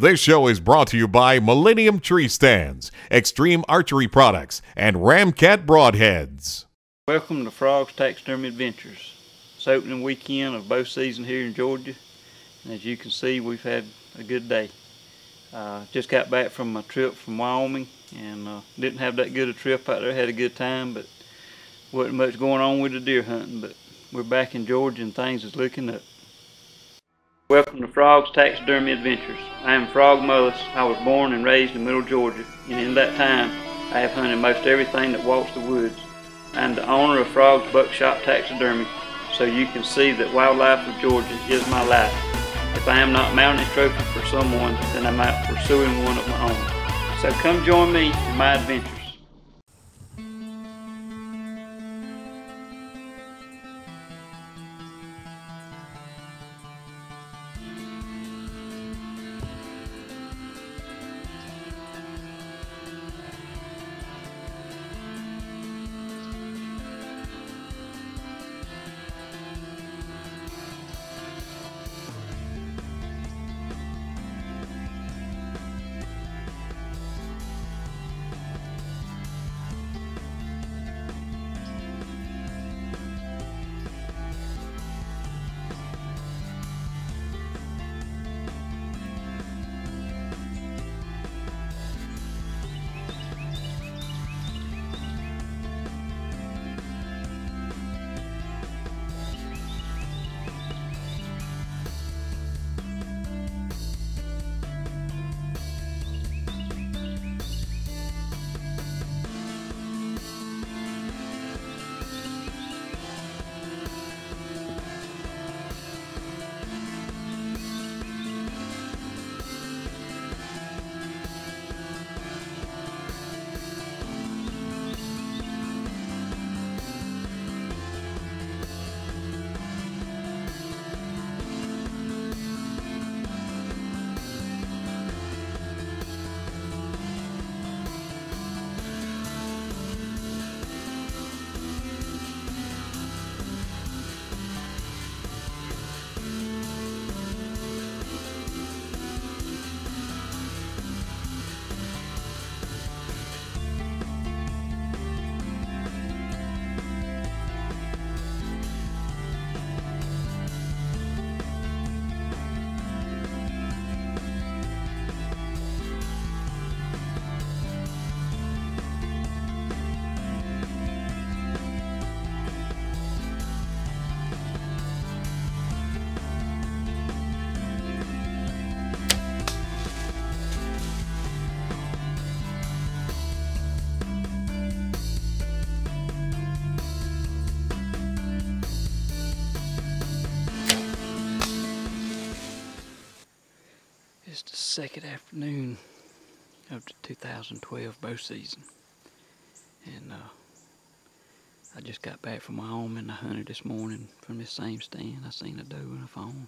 This show is brought to you by Millennium Tree Stands, Extreme Archery Products, and Ramcat Broadheads. Welcome to Frogs Taxidermy Adventures. It's opening weekend of bow season here in Georgia. And as you can see, we've had a good day. Uh, just got back from a trip from Wyoming and uh, didn't have that good a trip out there. Had a good time, but wasn't much going on with the deer hunting. But we're back in Georgia and things is looking up. Welcome to Frog's Taxidermy Adventures. I am Frog Mullis. I was born and raised in Middle Georgia, and in that time, I have hunted most everything that walks the woods. I am the owner of Frog's Buckshot Taxidermy, so you can see that wildlife of Georgia is my life. If I am not mounting a trophy for someone, then I'm out pursuing one of my own. So come join me in my adventures. Second afternoon of the 2012 bow season. And uh, I just got back from my home Wyoming. I hunted this morning from this same stand. I seen a doe and a fawn.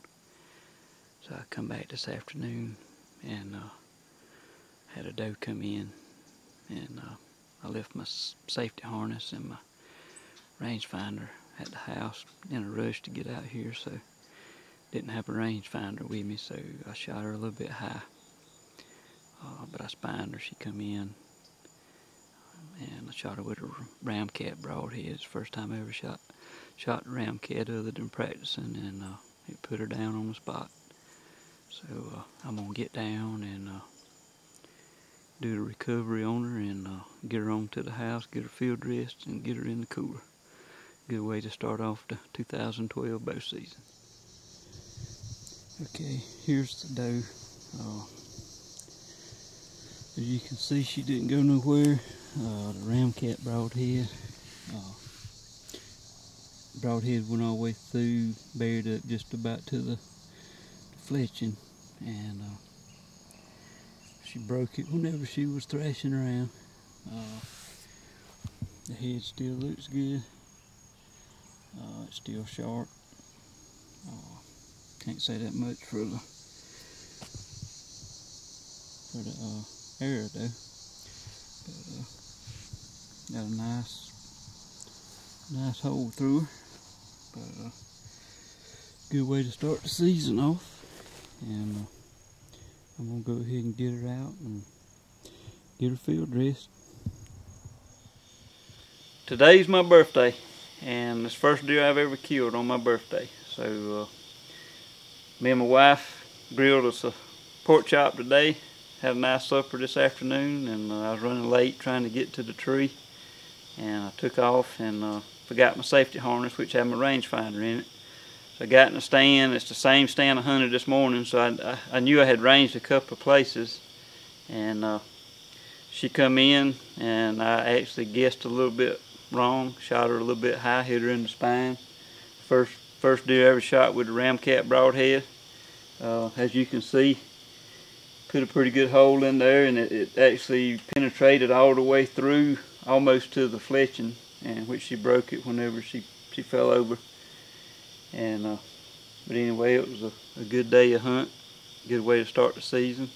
So I come back this afternoon and uh, had a doe come in. And uh, I left my safety harness and my rangefinder at the house in a rush to get out here. So didn't have a rangefinder with me, so I shot her a little bit high. Uh, but I spined her. She come in, and I shot her with a ram ramcat broadhead. First time I ever shot shot ramcat other than practicing, and uh, it put her down on the spot. So uh, I'm gonna get down and uh, do the recovery on her and uh, get her on to the house, get her field dressed, and get her in the cooler. Good way to start off the 2012 bow season. Okay, here's the doe. Uh, as you can see, she didn't go nowhere. Uh, the ramcat broadhead. Uh, broadhead went all the way through, buried up just about to the fletching, and uh, she broke it whenever she was thrashing around. Uh, the head still looks good. Uh, it's still sharp. Uh, can't say that much for the for the area though. But uh, got a nice nice hole through. But uh, good way to start the season off. And uh, I'm gonna go ahead and get her out and get her field dressed. Today's my birthday, and it's first deer I've ever killed on my birthday. So, uh, me and my wife grilled us a pork chop today. Had a nice supper this afternoon, and uh, I was running late trying to get to the tree, and I took off and uh, forgot my safety harness, which had my rangefinder in it. So I got in the stand. It's the same stand I hunted this morning, so I, I, I knew I had ranged a couple of places, and uh, she come in, and I actually guessed a little bit wrong. Shot her a little bit high, hit her in the spine. First first deer ever shot with a Ramcat broadhead. Uh, as you can see, put a pretty good hole in there, and it, it actually penetrated all the way through, almost to the fletching, and which she broke it whenever she she fell over. And uh, but anyway, it was a, a good day of hunt, good way to start the season.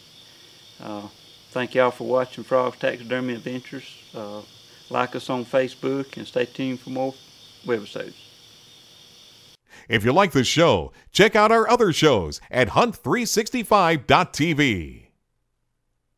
Uh, thank y'all for watching Frogs Taxidermy Adventures. Uh, like us on Facebook and stay tuned for more webisodes. If you like this show, check out our other shows at hunt365.tv.